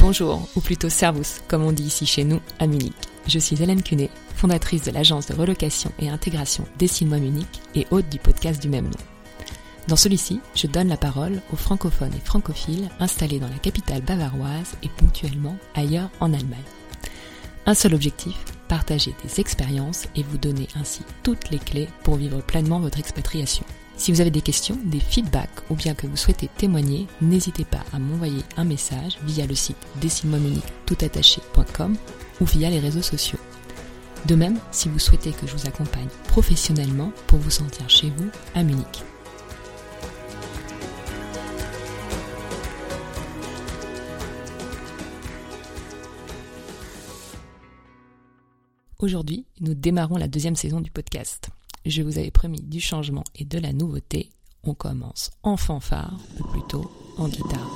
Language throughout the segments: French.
Bonjour, ou plutôt Servus, comme on dit ici chez nous, à Munich. Je suis Hélène Cunet, fondatrice de l'agence de relocation et intégration Dessine-moi Munich et hôte du podcast du même nom. Dans celui-ci, je donne la parole aux francophones et francophiles installés dans la capitale bavaroise et ponctuellement ailleurs en Allemagne. Un seul objectif, partager des expériences et vous donner ainsi toutes les clés pour vivre pleinement votre expatriation. Si vous avez des questions, des feedbacks ou bien que vous souhaitez témoigner, n'hésitez pas à m'envoyer un message via le site toutattaché.com ou via les réseaux sociaux. De même, si vous souhaitez que je vous accompagne professionnellement pour vous sentir chez vous à Munich. Aujourd'hui, nous démarrons la deuxième saison du podcast. Je vous avais promis du changement et de la nouveauté. On commence en fanfare, ou plutôt en guitare.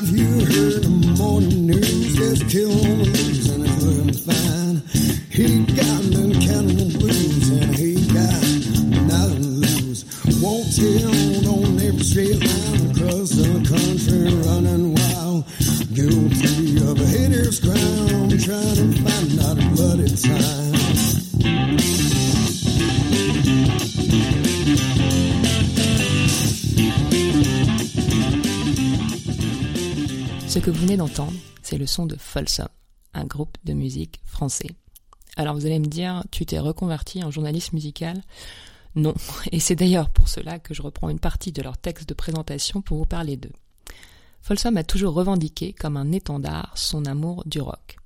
Ce que vous venez c'est le son de Folsom, un groupe de musique français. Alors vous allez me dire, tu t'es reconverti en journaliste musical? Non, et c'est d'ailleurs pour cela que je reprends une partie de leur texte de présentation pour vous parler d'eux. Folsom a toujours revendiqué comme un étendard son amour du rock.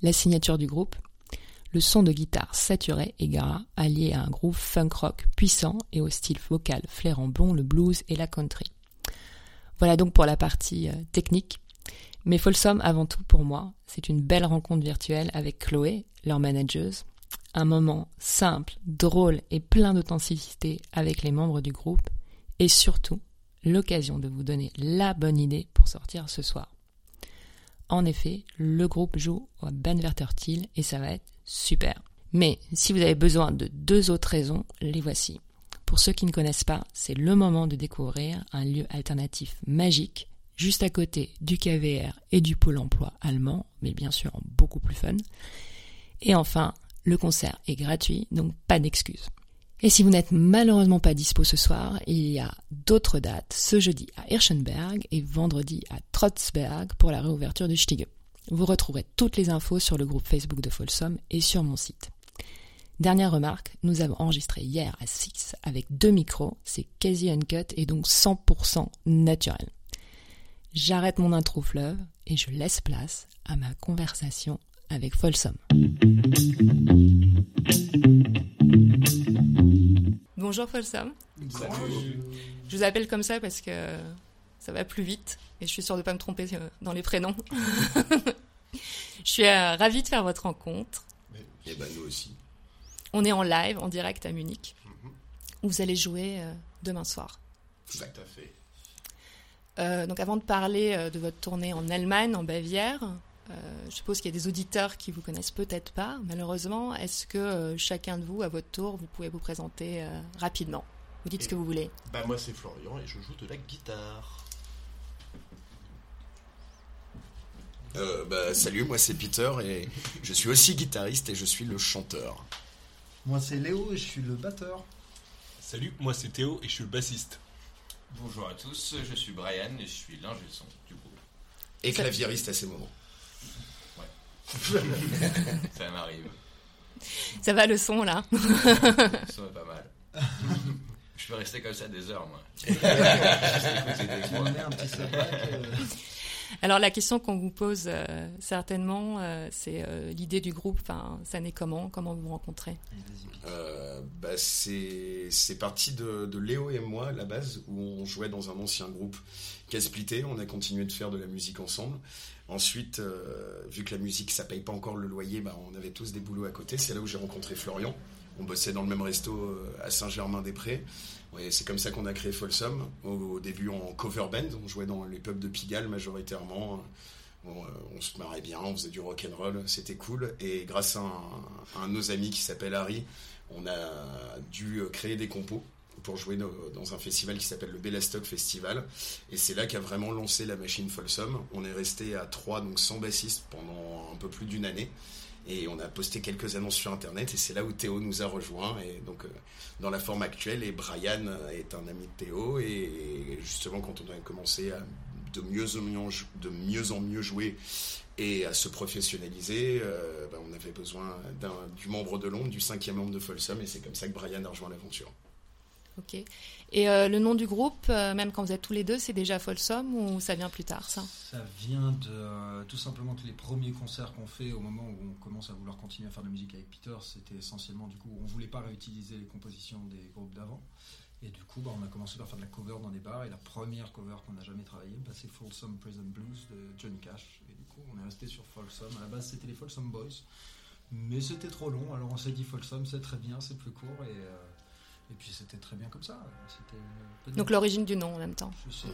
La signature du groupe Le son de guitare saturé et gras, allié à un groove funk rock puissant et au style vocal flairant blond le blues et la country. Voilà donc pour la partie euh, technique. Mais Folsom, avant tout pour moi, c'est une belle rencontre virtuelle avec Chloé, leur manageuse, un moment simple, drôle et plein d'authenticité avec les membres du groupe, et surtout l'occasion de vous donner la bonne idée pour sortir ce soir. En effet, le groupe joue au Banvertertil et ça va être super. Mais si vous avez besoin de deux autres raisons, les voici. Pour ceux qui ne connaissent pas, c'est le moment de découvrir un lieu alternatif magique juste à côté du KVR et du pôle emploi allemand, mais bien sûr beaucoup plus fun. Et enfin, le concert est gratuit, donc pas d'excuses. Et si vous n'êtes malheureusement pas dispo ce soir, il y a d'autres dates, ce jeudi à Hirschenberg et vendredi à Trotzberg pour la réouverture du Stiege. Vous retrouverez toutes les infos sur le groupe Facebook de Folsom et sur mon site. Dernière remarque, nous avons enregistré hier à 6 avec deux micros, c'est quasi uncut et donc 100% naturel. J'arrête mon intro fleuve et je laisse place à ma conversation avec Folsom. Bonjour Folsom. Je vous appelle comme ça parce que ça va plus vite et je suis sûre de ne pas me tromper euh, dans les prénoms. je suis euh, ravie de faire votre rencontre. Et ben nous aussi. On est en live, en direct à Munich, où vous allez jouer euh, demain soir. Tout à fait. Euh, donc avant de parler euh, de votre tournée en Allemagne, en Bavière, euh, je suppose qu'il y a des auditeurs qui vous connaissent peut-être pas, malheureusement. Est-ce que chacun de vous, à votre tour, vous pouvez vous présenter rapidement? Vous dites ce que vous voulez. Bah moi c'est Florian et je joue de la guitare. bah, salut, moi c'est Peter et je suis aussi guitariste et je suis le chanteur. Moi c'est Léo et je suis le batteur. Salut, moi c'est Théo et je suis le bassiste. Bonjour à tous, je suis Brian et je suis l'ingé son du groupe. Et claviériste à ces moments. Ouais. ça m'arrive. Ça va le son là Le son est pas mal. Je peux rester comme ça des heures moi. un petit alors la question qu'on vous pose euh, certainement, euh, c'est euh, l'idée du groupe. Enfin, ça naît comment? Comment vous vous rencontrez? Bah, C'est parti de, Léo et moi à la base, où on jouait dans un ancien groupe qui a splitté. On a continué de faire de la musique ensemble. Ensuite, vu que la musique ça paye pas encore le loyer, bah, on avait tous des boulots à côté. C'est là où j'ai rencontré Florian On bossait dans le même resto à Saint-Germain-des-Prés. Ouais, c'est comme ça qu'on a créé Folsom. Au, début en cover band, on jouait dans les pubs de Pigalle majoritairement. On, euh, on se marrait bien, on faisait du rock and roll, c'était cool. Et grâce à un, de nos amis qui s'appelle Harry, on a dû euh, créer des compos pour jouer dans un festival qui s'appelle le Bellastock Festival. Et c'est là qu'a vraiment lancé la machine Folsom. On est resté à trois, donc sans bassiste pendant un peu plus d'une année. Et on a posté quelques annonces sur Internet et c'est là où Théo nous a rejoints. Et donc, euh, dans la forme actuelle, et Brian euh, est un ami de Théo. Et justement, quand on a commencé à de mieux en mieux, jouer et à se professionnaliser, euh, ben, on avait besoin du membre de l'ombre, du cinquième membre de Folsom. Et c'est comme ça que Brian a rejoint l'aventure. Ok. Et euh, le nom du groupe, euh, même quand vous êtes tous les deux, c'est déjà Folsom ou ça vient plus tard, ça? Ça vient de euh, tout simplement que les premiers concerts qu'on fait au moment où on commence à vouloir continuer à faire de la musique avec Peter, c'était essentiellement du coup, on voulait pas réutiliser les compositions des groupes d'avant. Et du coup, bah, on a commencé par faire de la cover dans des bars. Et la première cover qu'on n'a jamais travaillée, bah, c'est Folsom Prison Blues de Johnny Cash. Et du coup, on est resté sur Folsom. À la base, c'était les Folsom Boys. Mais c'était trop long. Alors on s'est dit Folsom, c'est très bien, c'est plus court. Et puis c'était très bien comme ça. De- Donc l'origine du nom en même temps. c'est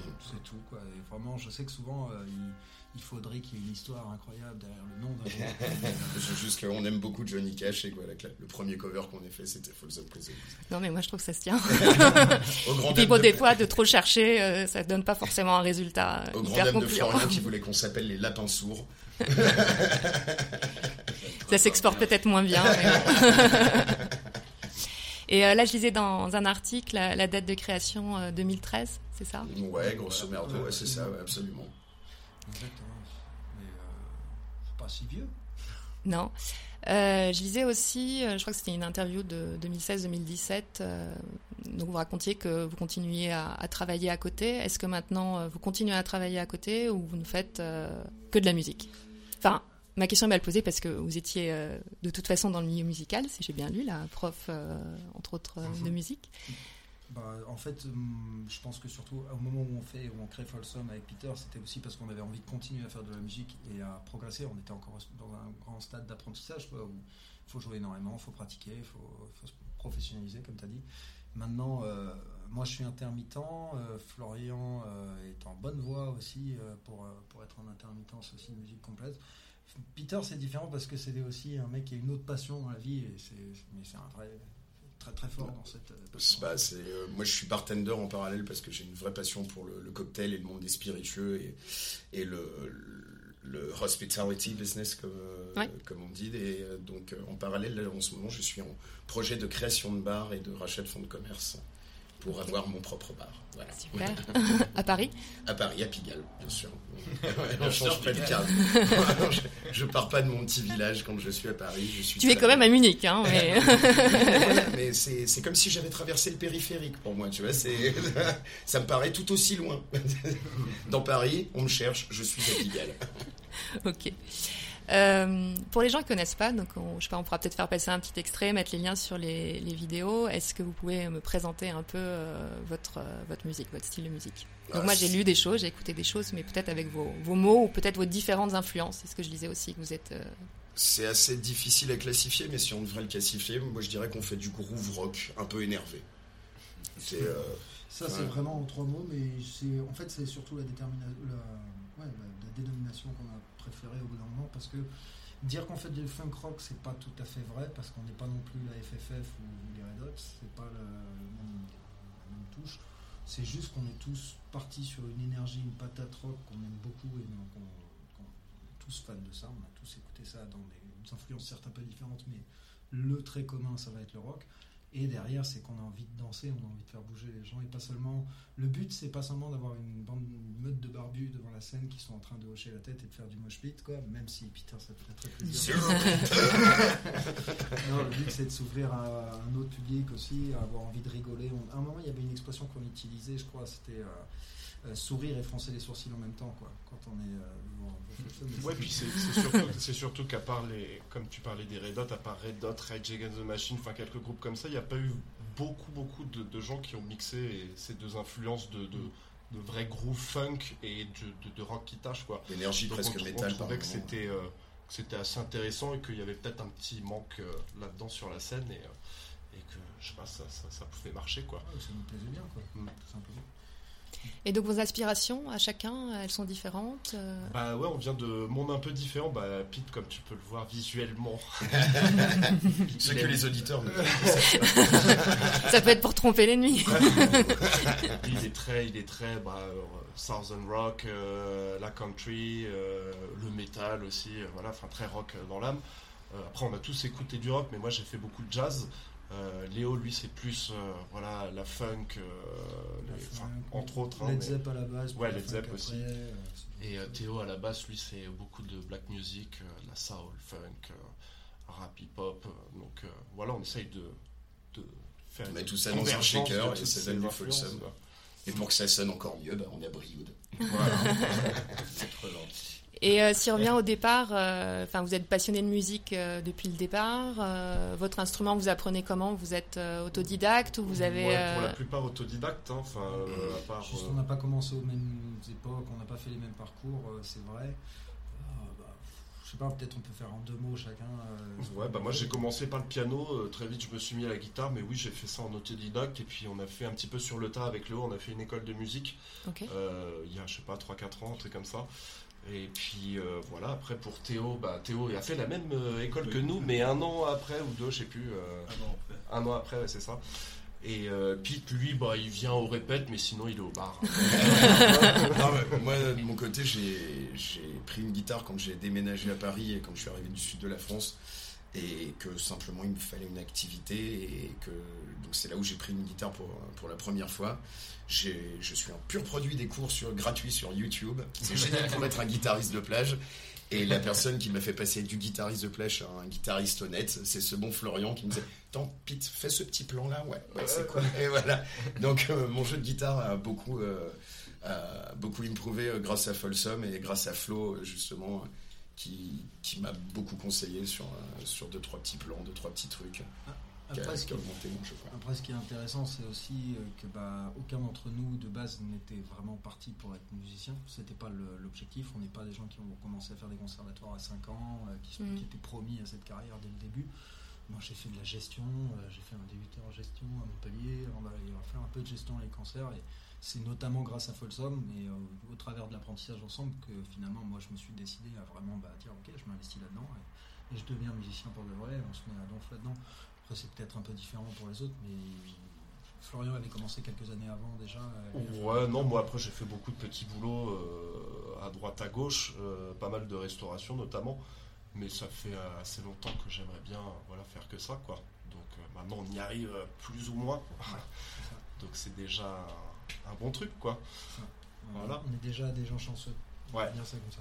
tout quoi. Et vraiment, je sais que souvent euh, il, il faudrait qu'il y ait une histoire incroyable derrière le nom d'un. C'est juste qu'on aime beaucoup Johnny Cash et que, voilà, que la- le premier cover qu'on ait fait, c'était Folsom Prison. Non, mais moi je trouve que ça se tient. Au grand Et puis dam bon, de- des fois, de trop chercher, euh, ça donne pas forcément un résultat euh, Au grand hyper dam de concluant. Florian qui voulait qu'on s'appelle les lapins sourds. Ça s'exporte peut-être moins bien. mais. Et euh, là, je lisais dans un article la, la date de création euh, 2013, c'est ça? Ouais, grosso merdo, ouais, c'est ça, ouais, absolument. Exactement. Mais euh, c'est pas si vieux. Non. Euh, je lisais aussi, euh, je crois que c'était une interview de 2016-2017, euh, donc vous racontiez que vous continuiez à, à travailler à côté. Est-ce que maintenant euh, vous continuez à travailler à côté ou vous ne faites euh, que de la musique? Enfin, ma question est mal posée parce que vous étiez euh, de toute façon dans le milieu musical, si j'ai bien lu, la prof, euh, entre autres, euh, de musique. Bah, en fait, je pense que surtout au moment où on fait, où on crée Folsom avec Peter, c'était aussi parce qu'on avait envie de continuer à faire de la musique et à progresser. On était encore dans un grand stade d'apprentissage, où il faut jouer énormément, il faut pratiquer, il faut, faut se professionnaliser, comme tu as dit. Maintenant, moi je suis intermittent, Florian est en bonne voie aussi pour, pour être en intermittence aussi de musique complète. Peter, c'est différent parce que c'est aussi un mec qui a une autre passion dans la vie, et c'est, mais c'est un vrai très très fort dans cette euh, passion. Bah, c'est, euh, moi, je suis bartender en parallèle parce que j'ai une vraie passion pour le, le cocktail et le monde des spiritueux et, et le, le hospitality business, comme, euh, Ouais. comme on dit. Et donc, en parallèle, là, en ce moment, je suis en projet de création de bar et de rachat de fonds de commerce pour avoir mon propre bar. Voilà. Super. à Paris À Paris, à Pigalle, bien sûr. On sûr, change pas de cadre. je, je pars pas de mon petit village quand je suis à Paris. Je suis Tu es quand même à Munich, hein, mais... Voilà, mais c'est comme si j'avais traversé le périphérique pour moi, tu vois. Ça me paraît tout aussi loin. Dans Paris, on me cherche, je suis à Pigalle. ok. Euh, pour les gens qui connaissent pas, donc on, je sais pas, on pourra peut-être faire passer un petit extrait, mettre les liens sur les, les vidéos. Est-ce que vous pouvez me présenter un peu euh, votre euh, votre musique, votre style de musique? Donc Ah, moi j'ai lu des choses, j'ai écouté des choses, mais peut-être avec vos, vos mots ou peut-être vos différentes influences. C'est ce que je disais aussi que vous êtes. euh, C'est assez difficile à classifier, mais si on devrait le classifier, moi je dirais qu'on fait du groove rock un peu énervé. C'est euh, Ça, c'est Ouais. vraiment en trois mots, mais c'est en fait, c'est surtout la, détermination, la, ouais, la, la dénomination qu'on a préférée au bout d'un moment, parce que dire qu'on fait du funk rock, c'est pas tout à fait vrai, parce qu'on n'est pas non plus la FFF ou les Red Hot, c'est pas la même touche. C'est juste qu'on est tous partis sur une énergie, une patate rock qu'on aime beaucoup, et donc on, on est tous fans de ça, on a tous écouté ça dans des influences certes un peu différentes, mais le trait commun, ça va être le rock. Et derrière, c'est qu'on a envie de danser, on a envie de faire bouger les gens et pas seulement. Le but, c'est pas seulement d'avoir une bande, une meute de barbus devant la scène qui sont en train de hocher la tête et de faire du mosh pit, quoi. Même si Peter, ça te ferait très plaisir. non, le but, c'est de s'ouvrir à un autre public aussi, à avoir envie de rigoler. On- à un moment, il y avait une expression qu'on utilisait, je crois, c'était euh, euh, sourire et froncer les sourcils en même temps, quoi. Quand on est. euh, devant- devant- Ouais, puis c'est surtout, c'est surtout qu'à part les, comme tu parlais des Red Hot, à part Red Hot, Rage Against the Machine, enfin quelques groupes comme ça, il n'y a pas eu beaucoup, beaucoup de, de gens qui ont mixé ces deux influences de, de, de vrai groove funk et de, de, de rock qui tâche, quoi. l'énergie presque on, on métal. par trouvait que moment. c'était euh, que c'était assez intéressant et qu'il y avait peut-être un petit manque euh, là-dedans sur la scène. Et, euh, et que je sais pas, ça, ça, ça pouvait marcher quoi. Ouais, ça nous plaisait bien, quoi, Mm. tout simplement. Et donc vos aspirations à chacun, elles sont différentes euh, Bah ouais, on vient de mondes un peu différents. Bah Pete, comme tu peux le voir visuellement, Ce que les auditeurs ne Ça peut être pour tromper l'ennemi. il est très, il est très bah, euh, Southern rock, euh, la country, euh, le metal aussi, euh, voilà, enfin très rock dans l'âme. Euh, après, on a tous écouté du rock, mais moi j'ai fait beaucoup de jazz. Euh, Léo, lui, c'est plus euh, voilà la funk, euh, La les- enfin, funk, entre autres. hein, Led Zepp à la base. Ouais, Led Zepp aussi. Et euh, Théo, à la base, lui, c'est beaucoup de black music, euh, la soul, funk, euh, rap, hip-hop. euh, donc euh, voilà, on essaye de, de faire On une met tout ça dans un shaker de et ça donne du. Et pour que ça sonne encore mieux, bah, on a Brioude. Voilà. C'est trop gentil. Et euh, si on revient au départ, euh, enfin vous êtes passionné de musique euh, depuis le départ. euh, votre instrument, vous apprenez comment? Vous êtes euh, autodidacte ou vous avez Ouais, euh, pour la plupart autodidacte, hein, enfin, euh, à part. Juste, euh, on n'a pas commencé aux mêmes époques, on n'a pas fait les mêmes parcours, euh, c'est vrai. Bah, je sais pas, peut-être on peut faire en deux mots chacun. euh, Ouais, bah moi j'ai commencé par le piano, euh, très vite je me suis mis à la guitare, mais oui j'ai fait ça en autodidacte et puis on a fait un petit peu sur le tas avec Léo, on a fait une école de musique euh, il y a je sais pas 3-4 ans, un truc comme ça. Et puis euh, voilà, après pour Théo, bah Théo il a fait la même euh, école que nous, mais un an après ou deux, je sais plus, euh, Ah non, après. un an après, ouais, c'est ça. Et Pete, lui, bah, il vient au répète, mais sinon il est au bar. Non, moi, de mon côté, j'ai j'ai pris une guitare quand j'ai déménagé à Paris et quand je suis arrivé du sud de la France. Et que simplement il me fallait une activité et que donc c'est là où j'ai pris une guitare pour, pour la première fois. Je suis un pur produit des cours gratuits sur YouTube. C'est génial pour être un guitariste de plage. Et la personne qui m'a fait passer du guitariste de plage à un guitariste honnête, c'est ce bon Florian qui me disait Tant Pete, fais ce petit plan-là, ouais, ouais c'est quoi Et voilà. Donc euh, mon jeu de guitare a beaucoup, euh, a beaucoup improuvé euh, grâce à Folsom et grâce à Flo, euh, justement, qui, qui m'a beaucoup conseillé sur, euh, sur deux, trois petits plans, deux, trois petits trucs. qui a- Après, ce qui qui, a augmenté mon jeu. quoi. après, ce qui est intéressant, c'est aussi euh, que bah, aucun d'entre nous, de base, n'était vraiment parti pour être musicien. C'était pas l'objectif. On n'est pas des gens qui ont commencé à faire des conservatoires à 5 ans, euh, qui, sont- Mhm. qui étaient promis à cette carrière dès le début. Moi, j'ai fait de la gestion, euh, j'ai fait un DUT en gestion à Montpellier, on a, on a fait un peu de gestion avec cancer, et c'est notamment grâce à Folsom et euh, au travers de l'apprentissage ensemble que finalement, moi, je me suis décidé à vraiment bah, dire, ok, je m'investis là-dedans, et, et je deviens musicien pour de vrai, on se met à donf là-dedans. Après, c'est peut-être un peu différent pour les autres, mais Florian avait commencé quelques années avant déjà. Ouais, non, moi après j'ai fait beaucoup de petits boulots euh, à droite, à gauche, euh, pas mal de restauration notamment, mais ça fait assez longtemps que j'aimerais bien voilà, faire que ça, quoi. Donc euh, maintenant on y arrive plus ou moins, donc c'est déjà un, bon truc, quoi. Voilà. On est déjà des gens chanceux. Ouais. dire ça comme ça.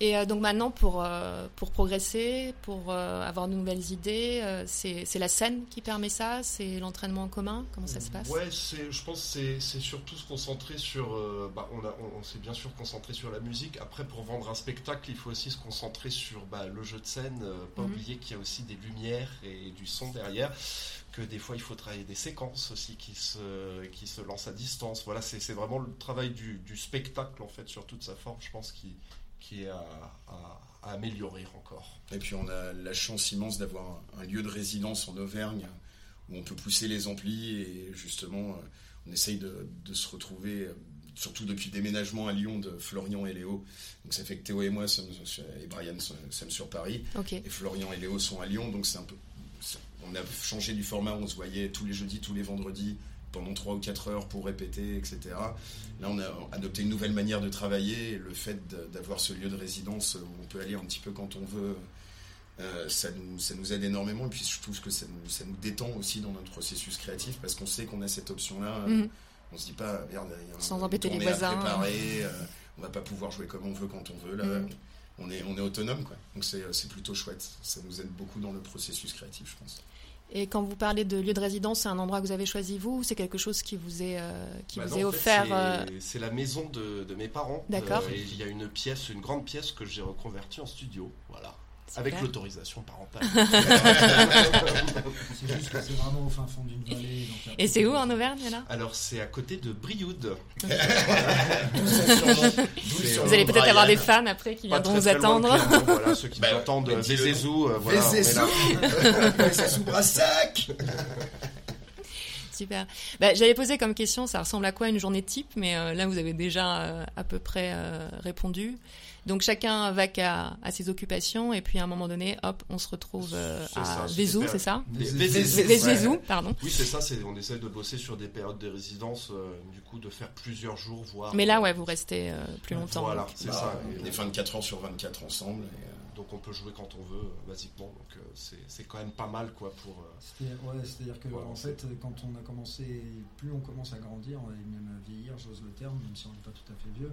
Et euh, donc maintenant, pour, euh, pour progresser, pour euh, avoir de nouvelles idées, euh, c'est c'est la scène qui permet ça? C'est l'entraînement en commun? Comment ça se passe? Ouais, c'est, je pense que c'est, c'est surtout se concentrer sur. euh, bah, on, a, on, on s'est bien sûr concentré sur la musique. Après, pour vendre un spectacle, il faut aussi se concentrer sur bah, le jeu de scène. euh, pas Mhm. oublier qu'il y a aussi des lumières et du son derrière. Que des fois, il faut travailler des séquences aussi qui se, qui se lancent à distance. Voilà, c'est, c'est vraiment le travail du, du spectacle, en fait, sur toute sa forme, je pense, qui, qui est à, à- à améliorer encore. Et puis on a la chance immense d'avoir un, lieu de résidence en Auvergne où on peut pousser les amplis et justement euh, on essaye de, de se retrouver, euh, surtout depuis le déménagement à Lyon de Florian et Léo. Donc ça fait que Théo et moi sommes, et Brian sommes sur Paris et Florian et Léo sont à Lyon. Donc c'est un peu, on a changé du format, on se voyait tous les jeudis, tous les vendredis pendant 3 ou 4 heures pour répéter, etc. Là, on a adopté une nouvelle manière de travailler. Le fait d'avoir ce lieu de résidence où on peut aller un petit peu quand on veut, euh, ça, nous, ça nous aide énormément. Et puis, je trouve que ça nous, ça nous détend aussi dans notre processus créatif parce qu'on sait qu'on a cette option-là. Mhm. On se dit pas, merde, il y a un- Sans embêter les voisins. préparer, euh, on va pas pouvoir jouer comme on veut quand on veut. Là, Mhm. on, est, on est autonome, quoi. Donc, c'est c'est plutôt chouette. Ça nous aide beaucoup dans le processus créatif, je pense. Et quand vous parlez de lieu de résidence, c'est un endroit que vous avez choisi vous ou c'est quelque chose qui vous est, euh, qui Bah vous non, est fait, offert c'est- euh, C'est la maison de, de mes parents. D'accord. Euh, et il y a une pièce, une grande pièce que j'ai reconvertie en studio. Voilà. Avec l'autorisation parentale. C'est juste que c'est vraiment au fin fond d'une vallée. donc Et c'est où en Auvergne là? Alors c'est à côté de Brioude. Vous allez peut-être avoir des fans après qui viendront vous loin attendre. Voilà, ceux qui Bah, entendent, Vézézou, euh, voilà. Vézézou. Vézézou Brassac Super. Bah, J'avais posé comme question, ça ressemble à quoi une journée type, mais euh, là vous avez déjà euh, à peu près euh, répondu. Donc chacun va à ses occupations et puis à un moment donné, hop, on se retrouve euh, à c'est Vézou, c'est ça. Vézézou, ouais. Vézou, pardon. Oui, c'est ça, on essaie de bosser sur des périodes de résidence, euh, du coup, de faire plusieurs jours, voire. Mais là, ouais, vous restez euh, plus longtemps. Voilà, c'est Bah, ça. On est 24 heures sur 24 ensemble. et, euh, donc on peut jouer quand on veut, basiquement. Donc euh, c'est, c'est quand même pas mal, quoi, pour. euh, C'est- Ouais, c'est-à-dire que en fait, quand on a commencé, plus on commence à grandir, et même à vieillir, j'ose le terme, même si on n'est pas tout à fait vieux,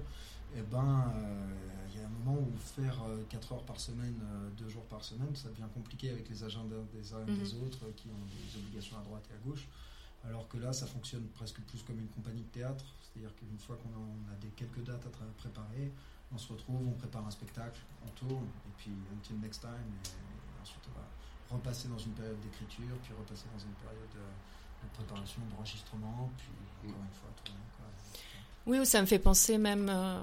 et ben, euh, il y a un moment où faire 4 heures par semaine, 2 jours par semaine, ça devient compliqué avec les agendas des uns et des autres euh, qui ont des obligations à droite et à gauche. Alors que là, ça fonctionne presque plus comme une compagnie de théâtre, c'est-à-dire qu'une fois qu'on a, on a des quelques dates à préparer, on se retrouve, on prépare un spectacle, on tourne, et puis until next time, et, et ensuite on va repasser dans une période d'écriture, puis repasser dans une période de, de préparation, d'enregistrement, puis encore une fois tourner. Oui, ça me fait penser même, euh,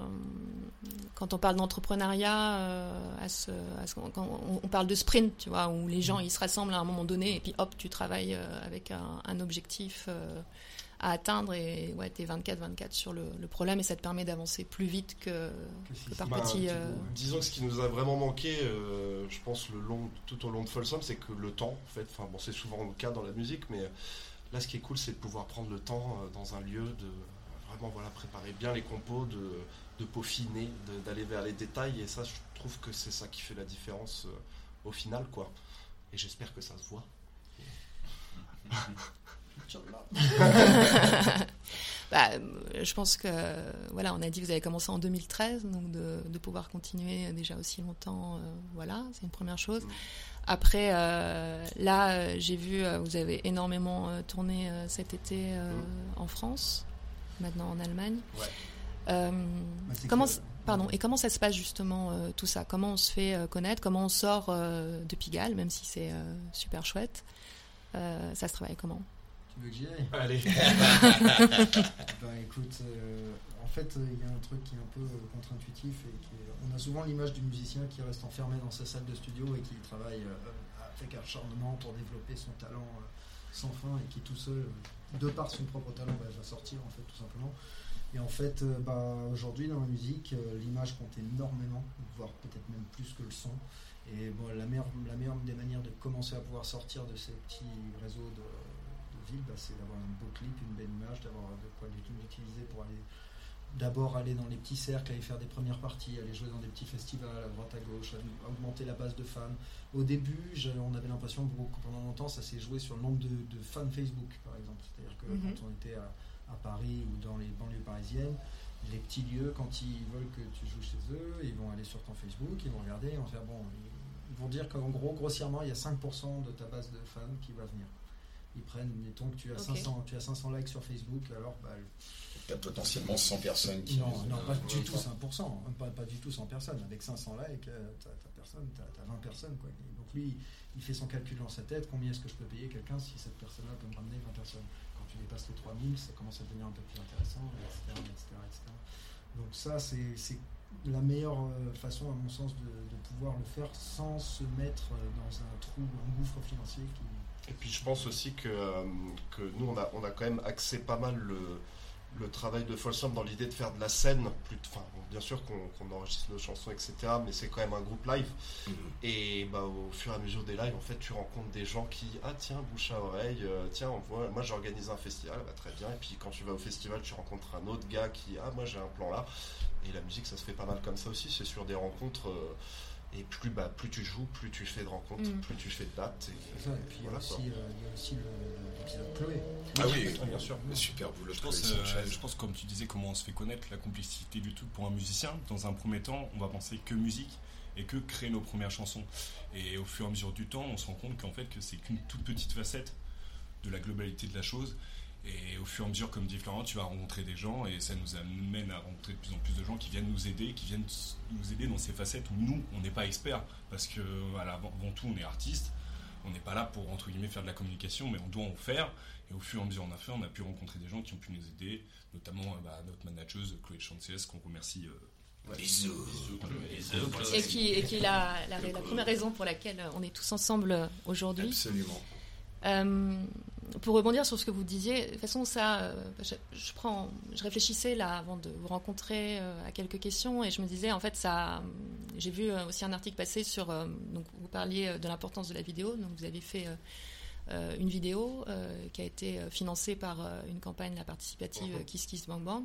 quand on parle d'entrepreneuriat, euh, à ce, à ce- quand on, on parle de sprint, tu vois, où les gens ils se rassemblent à un moment donné et puis hop, tu travailles euh, avec un, un objectif euh, à atteindre et ouais, t'es 24-24 sur le, le problème et ça te permet d'avancer plus vite que, Que si que par Bah, petits. euh. Disons que ce qui nous a vraiment manqué, euh, je pense, le long, tout au long de Folsom, c'est que le temps, en fait, enfin bon, c'est souvent le cas dans la musique, mais là, ce qui est cool, c'est de pouvoir prendre le temps euh, dans un lieu de vraiment voilà préparer bien les compos, de, de peaufiner, d'aller vers les détails, et ça, je trouve que c'est ça qui fait la différence euh, au final, quoi. Et j'espère que ça se voit. Bah, euh, je pense que voilà, on a dit que vous avez commencé en 2013, donc de, de pouvoir continuer déjà aussi longtemps, euh, voilà, c'est une première chose. Mm. Après, euh, là, j'ai vu, vous avez énormément tourné cet été euh, en France, maintenant en Allemagne. Ouais. Euh, Bah, comment, que- pardon, et comment ça se passe justement euh, tout ça? Comment on se fait euh, connaître? Comment on sort euh, de Pigalle, même si c'est euh, super chouette? Euh, Ça se travaille comment? Tu veux que j'y aille? Allez. Bah écoute, euh, en fait, il y a un truc qui est un peu contre-intuitif et qui est- on a souvent l'image du musicien qui reste enfermé dans sa salle de studio et qui travaille euh, avec acharnement pour développer son talent euh, sans fin et qui tout seul, euh, de par son propre talent, bah, va sortir en fait tout simplement. Et en fait, euh, bah, aujourd'hui dans la musique, euh, l'image compte énormément, voire peut-être même plus que le son. Et bon, la meilleure, la des manières de commencer à pouvoir sortir de ces petits réseaux de, de ville, bah, c'est d'avoir un beau clip, une belle image, d'avoir de quoi l'utiliser pour aller d'abord aller dans les petits cercles, aller faire des premières parties, aller jouer dans des petits festivals à droite à gauche, augmenter la base de fans. Au début, on avait l'impression que pendant longtemps, ça s'est joué sur le nombre de, de fans Facebook, par exemple. C'est-à-dire que Mhm. quand on était à, à Paris ou dans les banlieues parisiennes, les petits lieux, quand ils veulent que tu joues chez eux, ils vont aller sur ton Facebook, ils vont regarder, ils vont faire bon, ils, vont dire qu'en gros, grossièrement, il y a 5% de ta base de fans qui va venir. Ils prennent, mettons que tu as, Ok. 500, tu as 500 likes sur Facebook, alors bah, T'as potentiellement 100 personnes qui. non, non, pas du tout 100%, hein, pas, pas du tout 100 personnes. Avec 500 likes, euh, t'as t'as personne, t'as t'as 20 personnes. Quoi. Et Donc lui, il fait son calcul dans sa tête, combien est-ce que je peux payer quelqu'un si cette personne-là peut me ramener 20 personnes. Quand tu dépasses les 3000, ça commence à devenir un peu plus intéressant, etc. etc., etc. Donc ça, c'est c'est la meilleure euh, façon, à mon sens, de, de pouvoir le faire sans se mettre euh, dans un trou, un gouffre financier qui... Et puis je pense aussi que, que nous, on a, on a quand même axé pas mal le, le travail de Folsom dans l'idée de faire de la scène. Plus, enfin, bon, bien sûr qu'on enregistre nos chansons, etc. Mais c'est quand même un groupe live. Mhm. Et bah, au fur et à mesure des lives, en fait, tu rencontres des gens qui, ah tiens, bouche à oreille, euh, tiens, on voit, moi j'organise un festival, bah, très bien. Et puis quand tu vas au festival, tu rencontres un autre gars qui, ah moi j'ai un plan là. Et la musique, ça se fait pas mal comme ça aussi. C'est sur des rencontres. euh, et plus, bah, plus tu joues, plus tu fais de rencontres, Mhm. plus tu fais de dates. Et, C'est ça. Et puis il y a voilà, aussi, euh, il y a aussi le- l'épisode Chloé. Ah oui, bien sûr. Super boulot Je pense, euh, je pense, comme tu disais, comment on se fait connaître, la complexité du truc pour un musicien. Dans un premier temps, on va penser que musique et que créer nos premières chansons. Et au fur et à mesure du temps, on se rend compte qu'en fait, que c'est qu'une toute petite facette de la globalité de la chose. Et au fur et à mesure, comme dit Florent, tu vas rencontrer des gens et ça nous amène à rencontrer de plus en plus de gens qui viennent nous aider, qui viennent nous aider dans ces facettes où nous, on n'est pas experts. Parce que, voilà, avant tout, on est artiste. On n'est pas là pour, entre guillemets, faire de la communication, mais on doit en faire. Et au fur et à mesure, on a fait, on a pu rencontrer des gens qui ont pu nous aider, notamment euh, bah, notre manageuse, Chloé Chances, qu'on remercie. euh, Bisous. Et qui, et qui est la, la, la première raison pour laquelle on est tous ensemble aujourd'hui. Absolument. Euh, pour rebondir sur ce que vous disiez, de toute façon, ça, euh, je, je prends, je réfléchissais là avant de vous rencontrer euh, à quelques questions et je me disais, en fait, ça, j'ai vu aussi un article passer sur, donc vous parliez de l'importance de la vidéo, donc vous avez fait une vidéo qui a été financée par une campagne la participative. Kiss Kiss Bang Bang.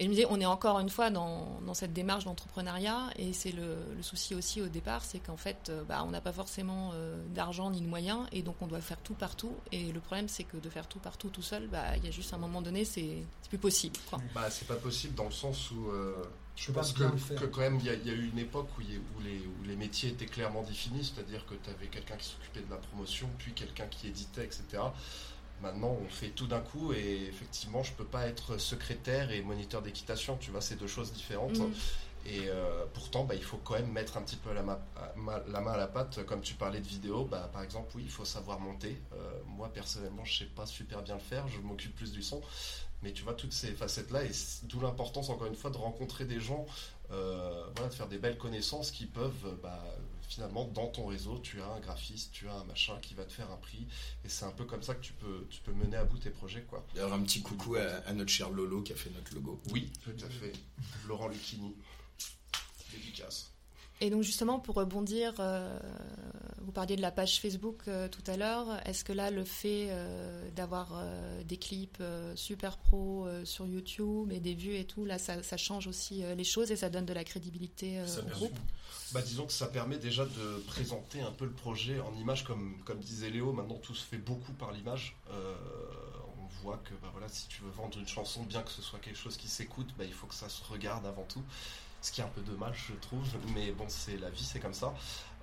Et je me disais, on est encore une fois dans, dans cette démarche d'entrepreneuriat, et c'est le, le souci aussi au départ, c'est qu'en fait, euh, bah, on n'a pas forcément euh, d'argent ni de moyens, et donc on doit faire tout partout. Et le problème, c'est que de faire tout partout tout seul, bah, il y a juste un moment donné, c'est c'est plus possible. Quoi. Bah, c'est pas possible dans le sens où euh, je pense que, quand même il y, a- il y a eu une époque y où les, où les métiers étaient clairement définis, c'est-à-dire que tu avais quelqu'un qui s'occupait de la promotion, puis quelqu'un qui éditait, etc. Maintenant, on fait tout d'un coup et effectivement, je peux pas être secrétaire et moniteur d'équitation, tu vois, c'est deux choses différentes. Mhm. Et euh, pourtant, bah, il faut quand même mettre un petit peu la, ma- main à la pâte. Comme tu parlais de vidéo, bah, par exemple, oui, il faut savoir monter. Euh, moi, personnellement, je sais pas super bien le faire. Je m'occupe plus du son. Mais tu vois, toutes ces facettes-là, et d'où l'importance, encore une fois, de rencontrer des gens, euh, voilà, de faire des belles connaissances qui peuvent, bah, finalement, dans ton réseau, tu as un graphiste, tu as un machin qui va te faire un prix. Et c'est un peu comme ça que tu peux, tu peux mener à bout tes projets, quoi. D'ailleurs, un petit coucou à, à notre cher Lolo qui a fait notre logo. Oui, tout à fait. Laurent Lucchini. Dédicace. Et donc justement, pour rebondir, euh, vous parliez de la page Facebook euh, tout à l'heure. Est-ce que là, le fait euh, d'avoir des clips super pro sur YouTube et des vues et tout, là, ça, ça change aussi les choses et ça donne de la crédibilité au groupe? Bah, disons que ça permet déjà de présenter un peu le projet en image, comme, comme disait Léo. Maintenant, tout se fait beaucoup par l'image. On voit que bah, voilà, si tu veux vendre une chanson, bien que ce soit quelque chose qui s'écoute, bah, il faut que ça se regarde avant tout. Ce qui est un peu dommage, je trouve. Mais bon, c'est la vie, c'est comme ça.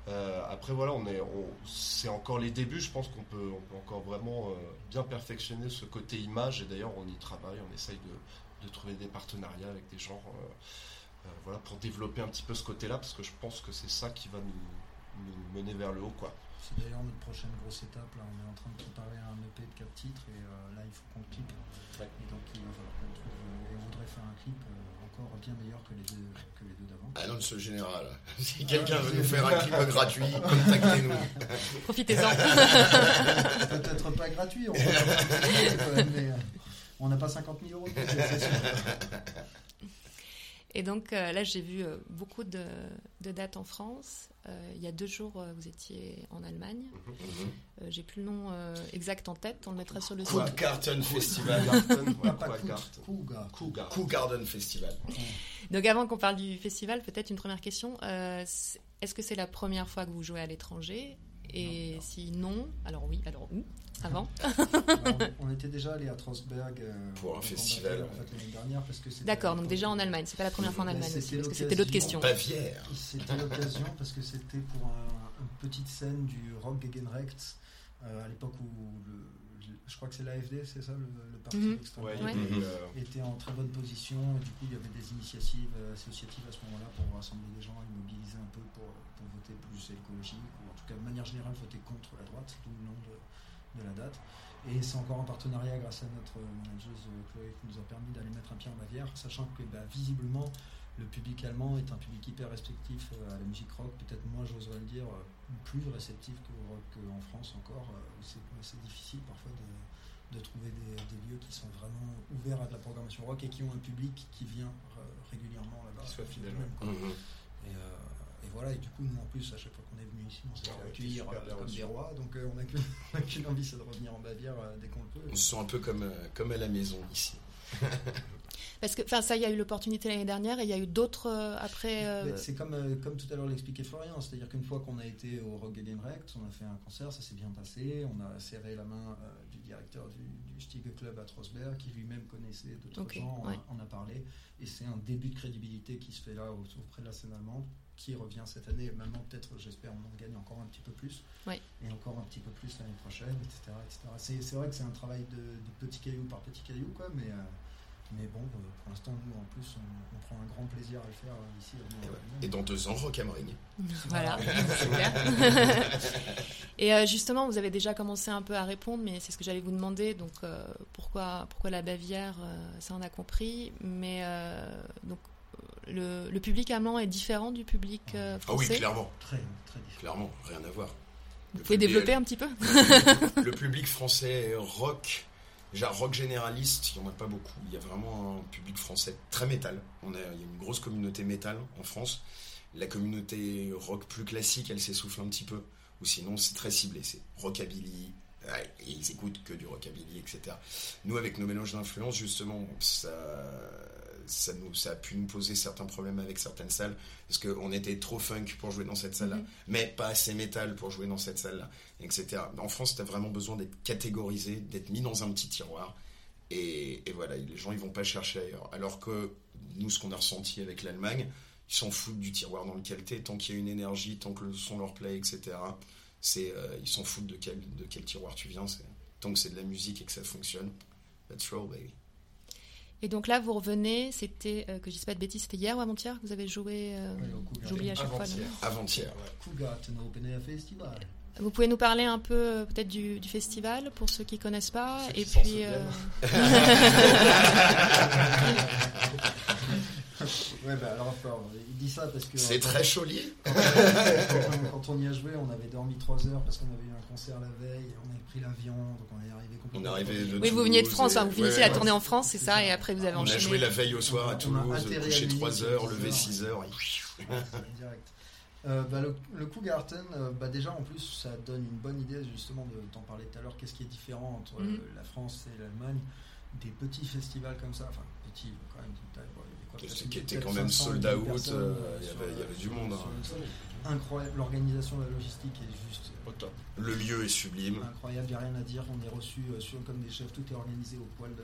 Euh, après, voilà, on est, on- c'est encore les débuts. Je pense qu'on peut, encore vraiment euh, bien perfectionner ce côté image. Et d'ailleurs, on y travaille. On essaye de, de trouver des partenariats avec des gens. euh, voilà, pour développer un petit peu ce côté-là, parce que je pense que c'est ça qui va nous, nous mener vers le haut, quoi. C'est d'ailleurs notre prochaine grosse étape. Là, on est en train de préparer un EP de 4 titres et euh, là, il faut qu'on clip. Ouais. Et donc, il va falloir qu'on trouve. euh, et on voudrait faire un clip euh, encore bien meilleur que les deux, que les deux d'avant. Annonce générale. Si quelqu'un veut nous faire un clip gratuit, contactez-nous. Profitez-en. Peut-être pas gratuit, on un petit euh, on n'a pas 50 000 euros. Et donc euh, là, j'ai vu euh, beaucoup de, de dates en France. Euh, il y a deux jours, euh, vous étiez en Allemagne. Euh, j'ai plus le nom euh, exact en tête. On le mettra sur le site. Cool Festival. Coup, gars. Cougar. Cool Garden Festival. Donc avant qu'on parle du festival, peut-être une première question. Euh, Est-ce que c'est la première fois que vous jouez à l'étranger? Et si non, alors oui, alors où Avant Alors, on, on était déjà allé à Trostberg euh, Pour un festival, en fait, l'année dernière parce que c'était D'accord, donc déjà en Allemagne. C'est pas la première fois en Allemagne aussi, parce que c'était l'autre question. Bavière. C'était l'occasion parce que c'était pour un- une petite scène du Rock Gegenrecht euh, à l'époque où le- je crois que c'est l'AFD, c'est ça le, le parti Mhm. d'extrême Ouais, euh, était en très bonne position. Et du coup, il y avait des initiatives euh, associatives à ce moment-là pour rassembler des gens et mobiliser un peu pour, pour voter plus écologique ou en tout cas de manière générale voter contre la droite, d'où le nom de, de la date. Et c'est encore un partenariat grâce à notre manageuse euh, Chloé qui nous a permis d'aller mettre un pied en Bavière, sachant que bah, visiblement le public allemand est un public hyper réceptif euh, à la musique rock, peut-être moi j'oserais le dire, euh, plus réceptif que au rock en France encore. euh, où c'est c'est difficile parfois de, de trouver des, des lieux qui sont vraiment ouverts à de la programmation rock et qui ont un public qui vient régulièrement là-bas. Qui soit fidèle, Même, quoi. Mhm. Et, euh, et voilà, et du coup, nous en plus, à chaque fois qu'on est venu ici, on s'est Ah fait ouais, accueillir comme des rois, donc euh, on n'a qu'une on a qu'une envie, c'est de revenir en Bavière euh, dès qu'on le peut. On se sent un peu comme, euh, comme à la maison ici. Parce que, enfin, ça, il y a eu l'opportunité l'année dernière et il y a eu d'autres euh, après. euh, C'est comme, euh, comme tout à l'heure l'expliquait Florian, c'est-à-dire qu'une fois qu'on a été au Rock Gegenrecht, on a fait un concert, ça s'est bien passé, on a serré la main du directeur du, du Club à Trosberg, qui lui-même connaissait d'autres Ok, gens, on, a- ouais. on a parlé, et c'est un début de crédibilité qui se fait là au- auprès de la scène allemande. qui revient cette année. Maintenant, peut-être, j'espère, on en gagne encore un petit peu plus. Oui. Et encore un petit peu plus l'année prochaine, etc. etc. C'est, vrai que c'est un travail de, de petit caillou par petit caillou, quoi, mais, euh, mais bon, euh, pour l'instant, nous, en plus, on, on prend un grand plaisir à le faire euh, ici. au Et, ouais. Et dans deux ans, Rock am Ring. Voilà, c'est clair. Et euh, justement, vous avez déjà commencé un peu à répondre, mais c'est ce que j'allais vous demander. Donc, euh, pourquoi, pourquoi la Bavière euh, Ça, on a compris. Mais euh, donc, le, le public allemand est différent du public euh, Ah oui, français? clairement. Très, très différent. Clairement, rien à voir. vous Le pouvez public- développer un petit peu? Le public français rock, déjà rock généraliste, il n'y en a pas beaucoup. Il y a vraiment un public français très métal. On a, il y a une grosse communauté métal en France. La communauté rock plus classique, elle s'essouffle un petit peu. Ou sinon, c'est très ciblé. C'est rockabilly. ils écoutent que du rockabilly, etc. Nous, avec nos mélanges d'influences, justement, ça, ça, nous, ça a pu nous poser certains problèmes avec certaines salles. Parce qu'on était trop funk pour jouer dans cette salle-là. Mhm. Mais pas assez métal pour jouer dans cette salle-là etc. En France, tu as vraiment besoin d'être catégorisé, d'être mis dans un petit tiroir. Et, et voilà, les gens, ils vont pas chercher ailleurs. Alors que nous, ce qu'on a ressenti avec l'Allemagne, ils s'en foutent du tiroir dans lequel tu es, tant qu'il y a une énergie, tant que le son leur plaît, etc. C'est, euh, ils s'en foutent de quel, de quel tiroir tu viens. Tant que c'est de la musique et que ça fonctionne, let's roll, baby. Et donc là, vous revenez, c'était, euh, que je dise pas de bêtises, c'était hier ou avant-hier que vous avez joué euh, Cougar. J'oublie à chaque fois. Avant-hier. Festival. Vous pouvez nous parler un peu euh, peut-être du, du festival pour ceux qui connaissent pas Ceux et puis euh, Ouais, bah alors, enfin, il dit ça parce que. C'est très chaulier. quand, on, quand on y a joué, on avait dormi 3 heures parce qu'on avait eu un concert la veille, on avait pris l'avion, donc on est arrivé On complètement. est arrivé de oui vous veniez de France, et- hein, vous finissez ouais, la ouais. tournée en France, c'est ça, ça. et après vous avez On a enchaîné. joué la veille au soir à On a Toulouse, à couché Munich 3 à heures, 10 levé heures. 6 heures. direct. Euh, bah, le, le Kugarten, euh, bah, déjà en plus, ça donne une bonne idée justement de t'en parler tout à l'heure. Qu'est-ce qui est différent entre Mhm. euh, la France et l'Allemagne Des petits festivals comme ça, enfin petits quand même, d'une taille, bon, il y avait quoi, Qui était quand même 500 sold 000 out, personnes, euh, il y avait- il y avait euh, du sur- monde, sur hein. Incroyable, l'organisation, la logistique est juste Au top. Le lieu est sublime. incroyable, il n'y a rien à dire. On est reçu euh, sur, comme des chefs, tout est organisé au poil. de-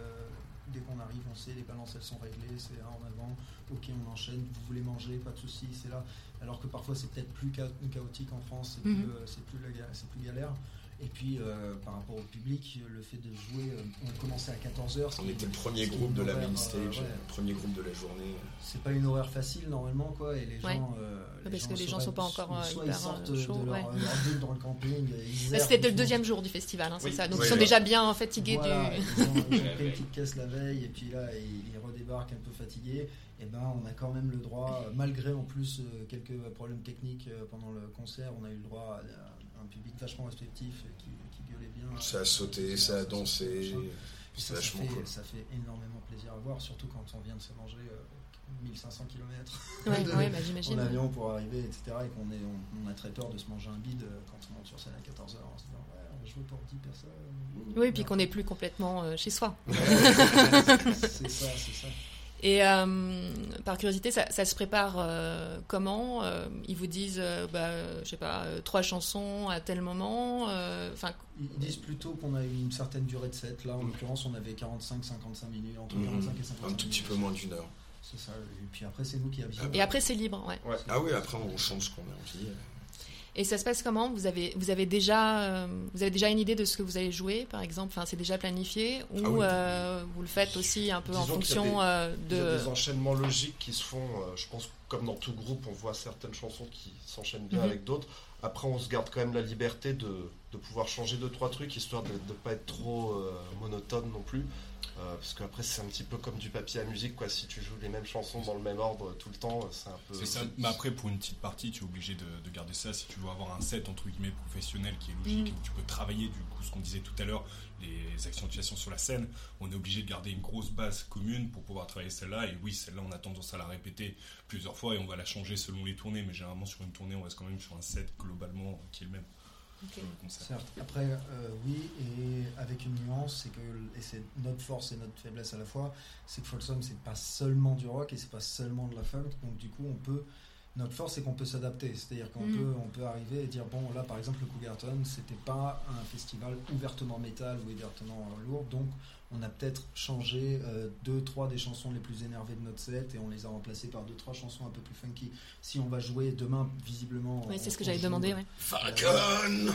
dès qu'on arrive, on sait, les balances elles sont réglées, c'est là en avant. Ok, on enchaîne. Vous voulez manger, pas de souci, c'est là. Alors que parfois c'est peut-être plus cha- chaotique en France, c'est Mhm. plus, euh, plus, la ga- c'est plus galère. Et puis euh, par rapport au public, le fait de jouer, euh, on commençait à 14h. On était le premier c'est groupe de la main euh, stage, ouais. le premier groupe de la journée. C'est pas une horaire facile normalement, quoi. Et les Ouais. gens. euh, parce que les gens sont pas encore, soit ils sortent euh, de leur, ouais. leur dans le camping. C'était le font- deuxième jour du festival, hein, c'est Oui. ça. Donc Oui, ils sont oui. déjà bien fatigués Voilà, du. ils ont, ils ont La pris une petite caisse la veille et puis là ils, ils redébarquent un peu fatigués. Et ben on a quand même le droit, malgré en plus quelques problèmes techniques pendant le concert, on a eu le droit à un public vachement respectif et qui, qui gueulait bien. Ça a sauté, ça a dansé, ça, ça, vachement fait, cool. ça fait énormément plaisir à voir, surtout quand on vient de se manger euh, 1500 km Ouais, de- ouais, bah, en avion pour arriver, etc. Et qu'on est, on, on a très peur de se manger un bide euh, quand on monte sur scène à 14h en se disant ouais, on va jouer pour 10 personnes. Oui, puis qu'on n'est plus complètement euh, chez soi. c'est ça, c'est ça. Et euh, par curiosité, ça, ça se prépare euh, comment Euh, Ils vous disent, euh, bah, je sais pas, euh, trois chansons à tel moment. euh, Enfin, Ils disent plutôt qu'on a une certaine durée de set. Là, en l'occurrence, on avait 45-55 minutes, entre Mhm. 45 et 55 Un tout petit minutes. peu moins d'une heure. C'est ça. Et puis après, c'est nous qui avisons. et après c'est libre, ouais. Ah oui, après on chante ce qu'on a envie. Et ça se passe comment? Vous avez, vous avez déjà, euh, vous avez déjà une idée de ce que vous allez jouer, par exemple? Enfin, c'est déjà planifié ou Ah oui. euh, vous le faites aussi un peu en y a fonction des- euh, Il y a de. des enchaînements logiques qui se font, je pense, comme dans tout groupe, on voit certaines chansons qui s'enchaînent bien Mhm. avec d'autres. Après, on se garde quand même la liberté de, de pouvoir changer deux, trois trucs, histoire de ne pas être trop monotone non plus. Euh, parce qu'après, c'est un petit peu comme du papier à musique, quoi. Si tu joues les mêmes chansons dans le même ordre tout le temps, c'est un peu. C'est ça. Mais après, pour une petite partie, tu es obligé de, de garder ça si tu veux avoir un set entre guillemets professionnel qui est logique et où tu peux travailler du coup ce qu'on disait tout à l'heure, les accentuations sur la scène. On est obligé de garder une grosse base commune pour pouvoir travailler celle-là. Et oui, celle-là, on a tendance à la répéter plusieurs fois et on va la changer selon les tournées. Mais généralement, sur une tournée, on reste quand même sur un set globalement qui est le même. Ok. sur le concert. Certes. Après, euh, oui, et avec une nuance, c'est que, et c'est notre force et notre faiblesse à la fois, c'est que Folsom, c'est pas seulement du rock et c'est pas seulement de la funk, donc du coup, on peut. Notre force, c'est qu'on peut s'adapter, c'est-à-dire qu'on Mhm. peut, on peut arriver et dire bon, là, par exemple, le Cougarton, c'était pas un festival ouvertement métal ou ouvertement lourd, donc on a peut-être changé euh, deux, trois des chansons les plus énervées de notre set et on les a remplacées par deux, trois chansons un peu plus funky. Si on va jouer demain, visiblement. Oui, c'est ce que j'avais demandé. Ouais. Falcon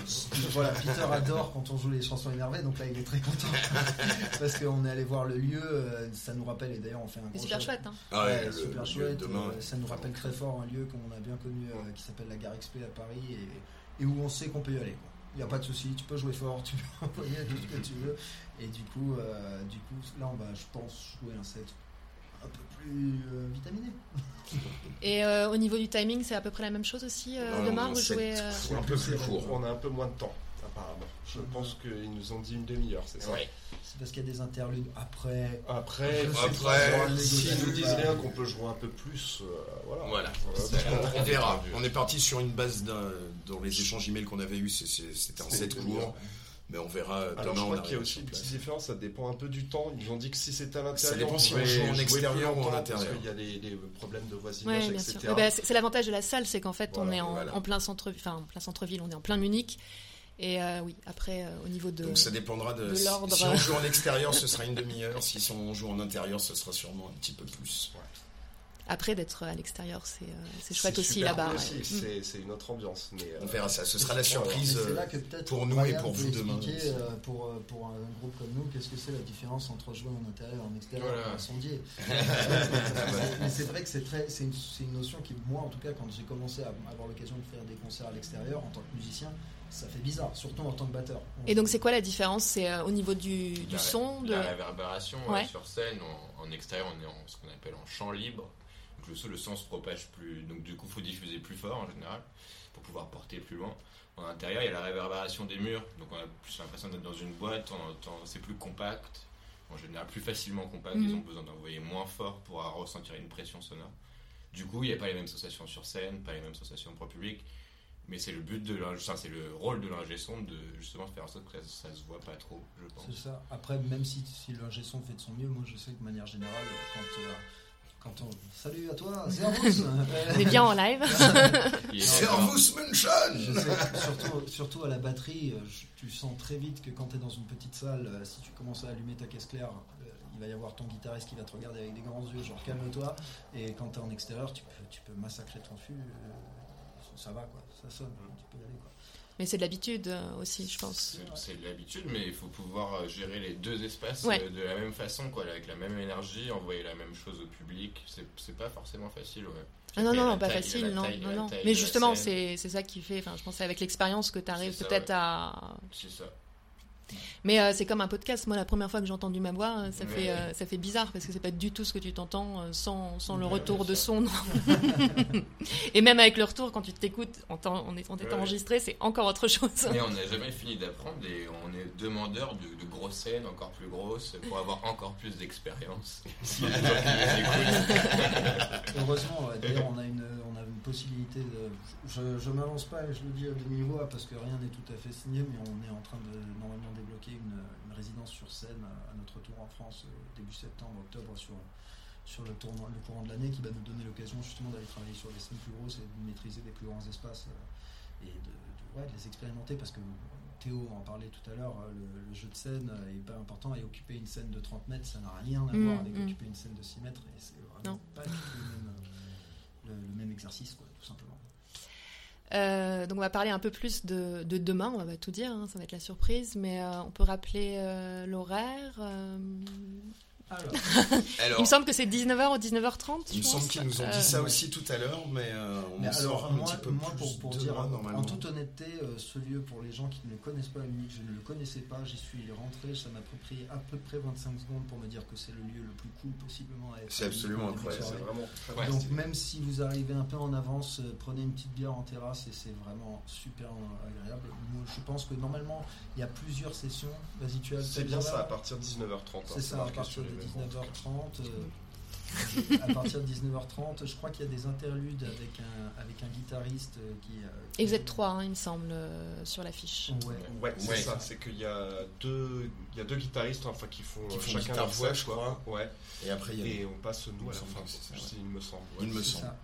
voilà, Peter adore quand on joue les chansons énervées, donc là il est très content parce qu'on est allé voir le lieu, euh, ça nous rappelle et d'ailleurs on fait un gros super chouette. Hein. Ah Ouais, ouais, le- super le chouette. demain. euh, ça nous rappelle très fort un lieu qu'on a bien connu euh, qui s'appelle la Gare XP à Paris et, et où on sait qu'on peut y aller. quoi. Il n'y a pas de souci, tu peux jouer fort, tu peux envoyer tout ce que tu veux. Et du coup, euh, du coup, là on va, je pense, jouer un set un peu plus euh, vitaminé. Et euh, au niveau du timing, c'est à peu près la même chose aussi euh, demain. Vous c'est- jouez. euh, un peu plus court. On a un peu moins de temps, apparemment. Je pense qu'ils nous ont dit une demi-heure, c'est ça Ouais. C'est parce qu'il y a des interludes après. Après, Après, s'ils négocier, nous disent rien qu'on peut jouer un peu plus, euh, voilà. Voilà. Voilà. On verra. On est parti sur une base d'un- dans les échanges emails qu'on avait eu, c'était un set court. Mais on verra Alors demain. je crois qu'il y a aussi une place. petite différence, ça dépend un peu du temps. Ils ont dit que si c'était à l'intérieur, Ça dépend si on joue en extérieur ou en intérieur. Parce qu'il y a les, les problèmes de voisinage, Ouais, bien etc. Ouais, bah, c'est l'avantage de la salle, c'est qu'en fait, on est en, voilà. en plein centre, enfin en plein centre-ville, on est en plein Munich. Et euh, oui, après, euh, au niveau de. Donc ça dépendra de, de si- l'ordre. Si on joue en extérieur, ce sera une demi-heure. Si on joue en intérieur, ce sera sûrement un petit peu plus. Après, d'être à l'extérieur, c'est euh, c'est chouette aussi là-bas. cool ouais. aussi, Mm. C'est c'est une autre ambiance. Mais, euh, On verra ça. Ce sera la surprise. euh, pour nous et pour vous demain euh, pour, euh, pour un groupe comme nous, qu'est-ce que c'est la différence entre jouer en intérieur et en extérieur Voilà. en sondier. Mais c'est vrai que c'est très, c'est une, c'est une notion qui, moi en tout cas, quand j'ai commencé à avoir l'occasion de faire des concerts à l'extérieur en tant que musicien, ça fait bizarre, surtout en tant que batteur. Et donc, c'est quoi la différence? C'est euh, au niveau du, du La- son de... La réverbération euh, Ouais. sur scène, en, en extérieur, on est en ce qu'on appelle en champ libre. Le, son- le son se propage plus. Donc du coup, il faut diffuser plus fort en général pour pouvoir porter plus loin. En intérieur, il y a la réverbération des murs. Donc on a plus l'impression d'être dans une boîte. C'est plus compact. En général, plus facilement compact. Mhm. Ils ont besoin d'envoyer moins fort pour ressentir une pression sonore. Du coup, il n'y a pas les mêmes sensations sur scène, pas les mêmes sensations pour le public. Mais c'est le but de l'ingé- enfin, c'est le rôle de l'ingé son de justement faire en sorte que ça, ça se voit pas trop, je pense. C'est ça. Après, même si, si l'ingé son fait de son mieux, moi je sais que de manière générale, quand, euh, quand on. Salut à toi, c'est Arvus On est bien en live. Servus Menschen Je sais que surtout, surtout à la batterie, euh, je- tu sens très vite que quand tu es dans une petite salle, euh, si tu commences à allumer ta caisse claire, euh, il va y avoir ton guitariste qui va te regarder avec des grands yeux, genre calme-toi. Et quand tu es en extérieur, tu peux, tu peux massacrer ton fût. euh, ça va quoi, ça sonne, tu peux y aller quoi. Mais c'est de l'habitude euh, aussi, je pense. C'est- de l'habitude, mais il faut pouvoir euh, gérer les deux espaces Ouais. euh, de la même façon, quoi, avec la même énergie, envoyer la même chose au public. C'est pas forcément facile, ouais. Ah non, non, la pas taille- facile, non, taille- non, non. Mais justement, c'est ça qui fait. Enfin, je pense avec l'expérience que tu arrives peut-être ouais. à. C'est ça. Mais euh, c'est comme un podcast. Moi, la première fois que j'ai entendu ma voix, euh, ça Ouais. fait euh, ça fait bizarre parce que c'est pas du tout ce que tu t'entends euh, sans, sans le retour de son. Et même avec le retour, quand tu t'écoutes, on est, on est Ouais. enregistré, c'est encore autre chose. Mais on n'a jamais fini d'apprendre et on est demandeur de, de grosses scènes encore plus grosses pour avoir encore plus d'expérience. Heureusement, d'ailleurs, on a une, une possibilité de. Je, je m'avance pas et je le dis à demi-voix parce que rien n'est tout à fait signé, mais on est en train de normalement débloquer une, une résidence sur scène à, à notre retour en France euh, début septembre, octobre sur, sur le, tournoi, le courant de l'année qui va nous donner l'occasion justement d'aller travailler sur des scènes plus grosses et de maîtriser des plus grands espaces euh, et de, de- ouais, de les expérimenter parce que Théo en parlait tout à l'heure, euh, le, le jeu de scène est pas important et occuper une scène de 30 mètres ça n'a rien à Mm, voir avec mm. occuper une scène de 6 mètres et c'est vraiment Non. pas du tout le même, le, même exercice tout simplement. Euh, donc on va parler un peu plus de, de demain, on va tout dire, hein, ça va être la surprise, mais euh, on peut rappeler euh, l'horaire. Euh, Alors, Alors, Il me semble que c'est 19h ou 19h30. il me semble qu'ils nous ont Euh, dit ça ouais. aussi tout à l'heure, mais euh, on mais alors un moi, petit peu moi, plus pour, pour demain, dire normalement. en toute honnêteté, euh, ce lieu pour les gens qui ne le connaissent pas, Munich, je ne le connaissais pas, j'y suis rentré, ça m'a pris à peu près 25 secondes pour me dire que c'est le lieu le plus cool possiblement à être. C'est absolument incroyable. C'est vraiment Ouais, Donc même si vous arrivez un peu en avance, euh, prenez une petite bière en terrasse et c'est vraiment super euh, agréable. Moi, je pense que normalement il y a plusieurs sessions. Vas-y, tu as C'est bien ça, à partir de 19h30. hein, C'est ça, à partir de. 19h30. euh, à partir de 19h30, je crois qu'il y a des interludes avec un, avec un guitariste euh, qui. euh, Et vous qui- êtes trois, hein, il me semble, euh, sur l'affiche. Ouais. Ouais, c'est Ouais. ça. C'est qu'il y a deux, il y a deux guitaristes, enfin qui font, Qui font chacun guitare leur voix, je quoi. Ouais. Et après, il y a Et on passe nous Il me à la semble fin. Il me semble. Il me C'est semble. ça.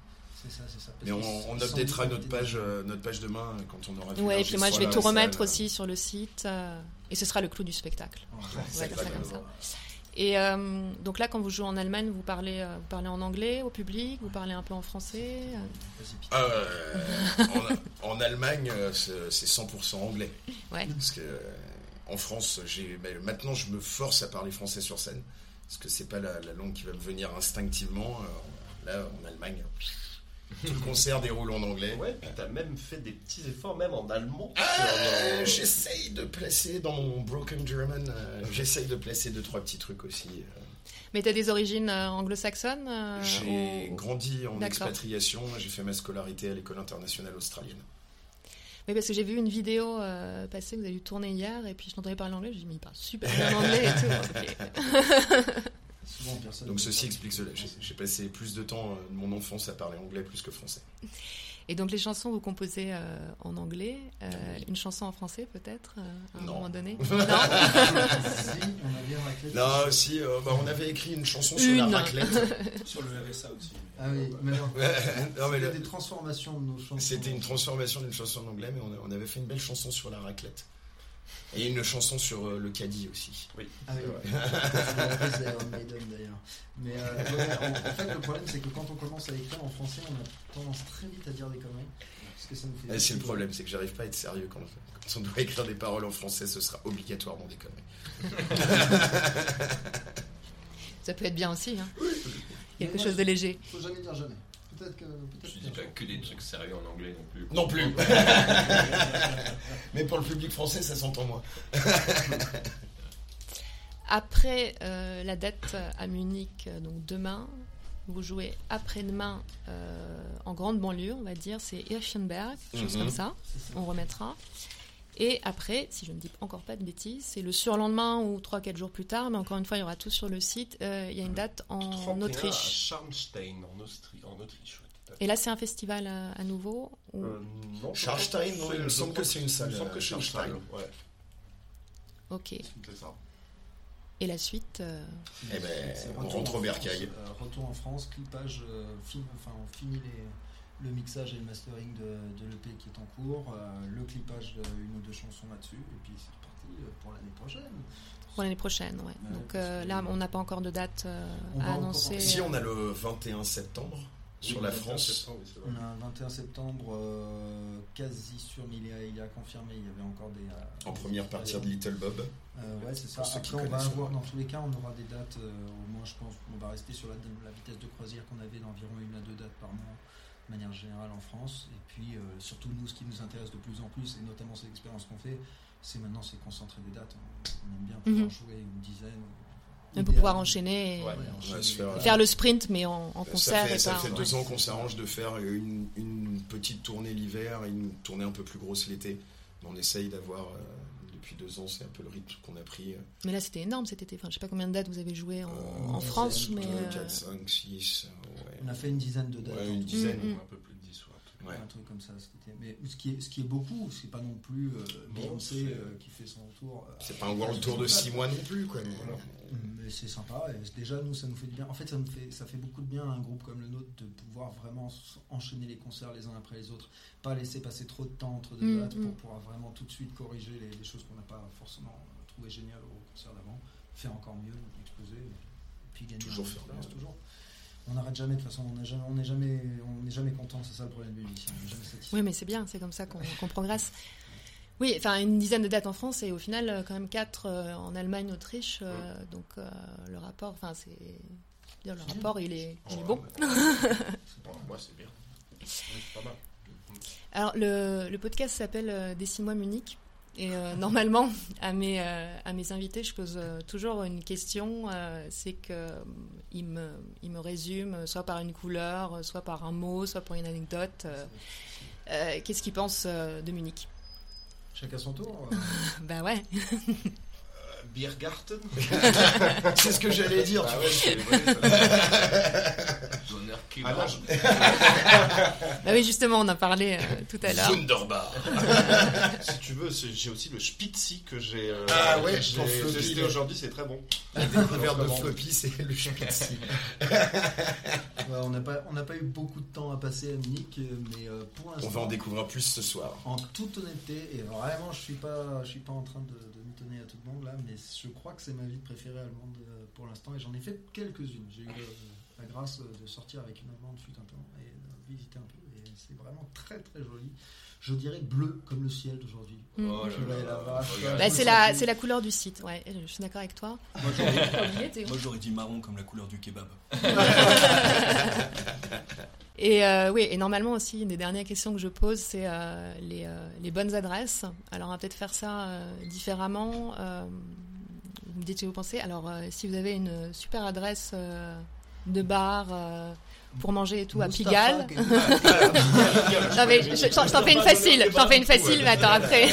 C'est ça, c'est ça. Mais on, on updatera notre page, euh, notre page demain quand on aura vu Ouais, et puis moi je vais tout remettre aussi sur le site. euh, Et ce sera le clou du spectacle. Ouais. On va dire ça comme ça. Et euh, donc là, quand vous jouez en Allemagne, vous parlez, euh, vous parlez en anglais au public, vous parlez un peu en français. euh. Euh, en, en Allemagne, c'est c'est 100% anglais. Ouais. Parce que en France, ben, maintenant je me force à parler français sur scène parce que c'est pas la, la langue qui va me venir instinctivement. Là, en Allemagne, tout le concert déroule en anglais. Ouais, puis t'as même fait des petits efforts, même en allemand. Euh, sur, j'essaye de placer dans mon broken German, euh, j'essaye de placer deux trois petits trucs aussi. euh. Mais tu as des origines euh, anglo-saxonnes euh, J'ai ou- grandi en D'accord. expatriation, j'ai fait ma scolarité à l'école internationale australienne. Oui, parce que j'ai vu une vidéo euh, passer, vous avez dû tourner hier, et puis je t'entendais parler anglais, je me dis, mais il parle super bien anglais et tout. Ok. Souvent, personne Donc ceci explique cela. J'ai passé plus de temps euh, de mon enfance à parler anglais plus que français. Et donc les chansons, vous composez euh, en anglais, euh, Oui. une chanson en français peut-être, euh, à un Non. moment donné? Non? Si, on avait un raclette. Là aussi, euh, bah, on avait écrit une chanson sur la raclette. Sur le RSA aussi. Ah oui, mais non. non, mais C'était le- des transformations de nos chansons. C'était une transformation d'une chanson en anglais, mais on, a- on avait fait une belle chanson sur la raclette. Et une chanson sur euh, le caddie aussi. Ah oui, C'est c'est la reprise d'Iron Maiden d'ailleurs. Mais euh, ouais, en, en fait, le problème, c'est que quand on commence à écrire en français, on a tendance très vite à dire des conneries. Parce que ça nous fait. Et c'est le problème, c'est que j'arrive pas à être sérieux quand, quand on doit écrire des paroles en français, ce sera obligatoirement des conneries. Ça peut être bien aussi, hein. quelque chose de léger. Faut jamais dire jamais. Peut-être que. Peut-être Je dis pas que des trucs sérieux en anglais non plus. Non plus. mais pour le public français, ça s'entend moins. Après euh, la date à Munich, euh, donc demain, vous jouez après-demain euh, en grande banlieue, on va dire, c'est Hirschenberg, quelque chose Mhm. comme ça. on remettra. Et après, si je ne dis encore pas de bêtises, c'est le surlendemain ou 3-4 jours plus tard, mais encore une fois, il y aura tout sur le site. euh, il y a une date en 31 à Autriche. Scharnstein, en, Austrie, en Autriche. ouais. Et là, c'est un festival à, à nouveau ou- Euh, non, Scharnstein, il me semble que c'est une salle, Il me semble que euh, c'est une salle, ouais, Ok. c'est ça. Et la suite euh, Eh ben, on retour rentre en au bercail. Euh, retour en France, clipage, euh, fin- enfin on finit les, le mixage et le mastering de, de l'EP qui est en cours, euh, le clipage d'une ou deux chansons là-dessus, et puis c'est reparti euh, pour l'année prochaine. pour l'année prochaine, ouais. Donc euh, que- là, on n'a pas encore de date euh, à annoncer. Si on a le 21 septembre sur Oui, la 21 France. septembre, oui, c'est vrai. On a un 21 septembre euh, quasi sûr, mais il a, il a confirmé, il y avait encore des... euh, En première partie de Little Bob. Euh, ouais, c'est ça. Après, on va avoir, dans tous les cas, on aura des dates. euh, au moins, je pense, on va rester sur la, la vitesse de croisière qu'on avait d'environ une à deux dates par mois, de manière générale en France. Et puis, euh, surtout, nous, ce qui nous intéresse de plus en plus, et notamment cette expérience qu'on fait, c'est maintenant, c'est concentrer des dates. On, on aime bien pouvoir Mhm. jouer une dizaine. On peut pouvoir enchaîner et, Ouais. enchaîner. faire, et faire le sprint, mais en, en Ça concert. fait, et ça pas- fait ouais. deux ans qu'on s'arrange de faire une, une petite tournée l'hiver et une tournée un peu plus grosse l'été. On essaye d'avoir, euh, depuis deux ans, c'est un peu le rythme qu'on a pris. Mais là, c'était énorme cet été. Enfin, je sais pas combien de dates vous avez joué en, Euh, en France, mais. 2, euh, 4, 5, 6. On a fait une dizaine de dates. Ouais, une dizaine. Mm, mm. Un peu plus de 10, ouais. Ouais. Un truc comme ça. Mais ce qui est, ce qui est beaucoup, c'est pas non plus euh, Beyoncé euh, qui fait son tour. euh, C'est pas un world tour de 6 mois non plus, quoi. mais voilà. Mais c'est sympa. Et déjà, nous, ça nous fait du bien. En fait, ça, nous fait, ça fait beaucoup de bien à un groupe comme le nôtre de pouvoir vraiment enchaîner les concerts les uns après les autres. Pas laisser passer trop de temps entre deux Mm, dates mm. pour pouvoir vraiment tout de suite corriger les, les choses qu'on n'a pas forcément trouvé géniales au concert d'avant. Faire encore mieux, exploser. Et puis gagner Toujours faire toujours. On n'arrête jamais, de toute façon, on n'est jamais, on n'est jamais, on n'est jamais content, c'est ça le problème du musicien, on n'est jamais satisfait. Oui, mais c'est bien, c'est comme ça qu'on qu'on progresse. Oui, enfin, une dizaine de dates en France et au final, euh, quand même quatre euh, en Allemagne, Autriche. euh, Donc, euh, le rapport, enfin, c'est. Le rapport, il est, il est bon. moi, c'est bien. Oui, c'est pas mal. Alors, le, le podcast s'appelle Des six mois Munich. Et euh, normalement, à mes, euh, à mes invités, je pose euh, toujours une question. euh, c'est qu'ils me, ils me résument soit par une couleur, soit par un mot, soit par une anecdote. euh, euh, Qu'est-ce qu'ils pensent euh, de Munich? Chacun son tour. Bah ouais. Biergarten C'est ce que j'allais dire, tu Ah vois. ouais, c'est- ouais, ça- honneur Ah je- Bah oui, justement, on en parlait euh, tout à l'heure. Wunderbar. si tu veux, j'ai aussi le Spitzy que j'ai euh, Ah ouais, testé aujourd'hui, c'est très bon. La découverte de floppy, c'est le Spitzy. Ouais, on n'a pas, on n'a pas eu beaucoup de temps à passer à Munich, euh, mais euh, pour l'instant. On va en découvrir plus ce soir. En toute honnêteté, et vraiment, je suis pas, je suis pas en train de, de mitonner à tout le monde là, mais je crois que c'est ma ville préférée allemande pour l'instant, et j'en ai fait quelques-unes. J'ai eu euh, la grâce euh, de sortir avec une allemande fut un temps et de visiter un peu, et c'est vraiment très très joli. Je dirais bleu comme le ciel d'aujourd'hui. Mm. Oh. Bah, c'est la, c'est la couleur du site, ouais, je suis d'accord avec toi. Moi, j'aurais- dit marron comme la couleur du kebab. Et euh, oui, et normalement aussi, une des dernières questions que je pose, c'est euh, les, euh, les bonnes adresses. Alors, on va peut-être faire ça euh, différemment. Euh, vous me dites ce que vous pensez. Alors, euh, si vous avez une super adresse euh, de bar euh, pour manger et tout à Pigalle. Non, mais je, je- je t'en fais une facile, je t'en fais une facile, mais attends après.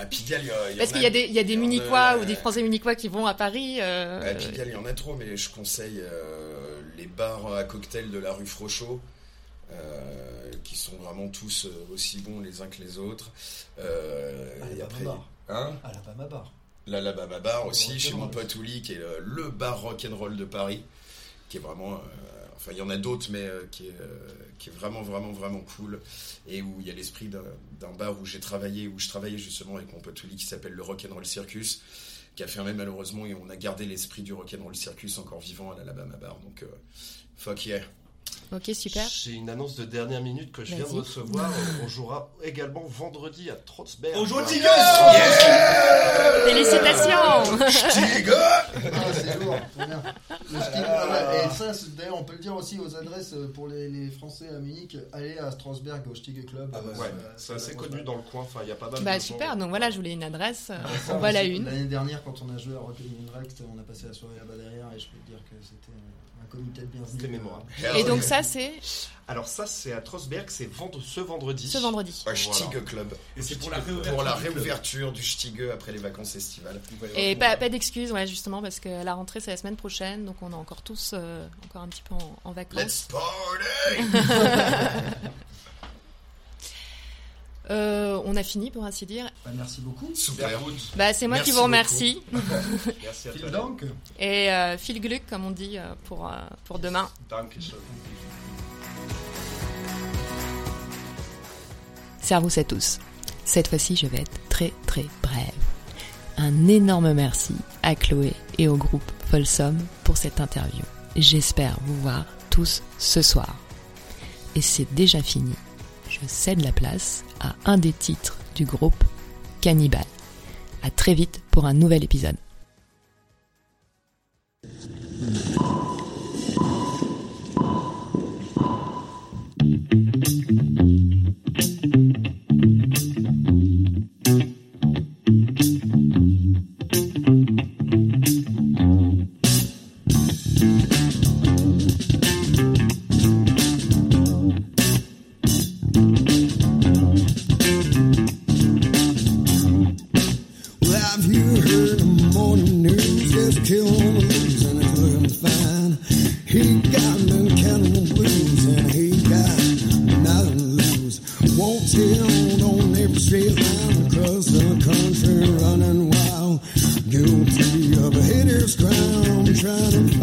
À Pigalle, il y a- y Parce qu'il y a des, il y a des Munichois ou des Français Munichois qui vont à Paris. euh, À Pigalle, il y en a trop, mais je conseille euh, les bars à cocktail de la rue Frochot, euh, qui sont vraiment tous aussi bons les uns que les autres. Euh, Ah, et les après, Baba hein? Alabama Bar. l'Alabama Bar aussi, chez mon pote Ouli, qui est le, le bar rock'n'roll de Paris, qui est vraiment... euh, enfin, il y en a d'autres, mais euh, qui, est, euh, qui est vraiment, vraiment, vraiment cool. Et où il y a l'esprit d'un bar où j'ai travaillé, où je travaillais justement avec mon pote Ouli, qui s'appelle le Rock'n'Roll Circus, qui a fermé malheureusement, et on a gardé l'esprit du Rock'n'Roll Circus encore vivant à l'Alabama Bar. Donc, fuck yeah. Ok, super. J'ai une annonce de dernière minute que je viens de recevoir. On jouera également vendredi à Trotzberg. On joue. Tigers Félicitations Stiga Ah, c'est lourd, bien. Le ah, et ça, c'est- d'ailleurs, on peut le dire aussi aux adresses euh, pour les, les Français à Munich. Allez à Strasbourg au Stigue Club. Ah bah, euh, Ouais, euh, c'est assez connu dans le coin. Enfin, il y a pas mal Bah de gens. super, donc voilà, je voulais une adresse. euh, Ça, On va la une. L'année dernière, quand on a joué à Rock Rex, on a passé la soirée là-bas derrière et je peux te dire que c'était un comité de bienvenue. C'était mémorable. Et donc ça, c'est Alors ça, c'est à Trotzberg, c'est vendre ce vendredi. ce vendredi. Un Stigue Club. Et c'est pour la réouverture. Pour la du club. réouverture du Stigue après les vacances estivales. Et pas, pas d'excuses, ouais, justement, parce que la rentrée, c'est la semaine prochaine, donc on est encore tous euh, encore un petit peu en, en Let's vacances. party Euh, on a fini, pour ainsi dire. Bah, merci beaucoup. Super. Bah, c'est moi Merci qui vous remercie. Merci à toi. Dank. Et euh, Phil Gluck, comme on dit, euh, pour, euh, pour demain. Servus à tous. Cette fois-ci, je vais être très très brève. Un énorme merci à Chloé et au groupe Folsom pour cette interview. J'espère vous voir tous ce soir. Et c'est déjà fini. Je cède la place à un des titres du groupe Cannibal. À très vite pour un nouvel épisode. Trying to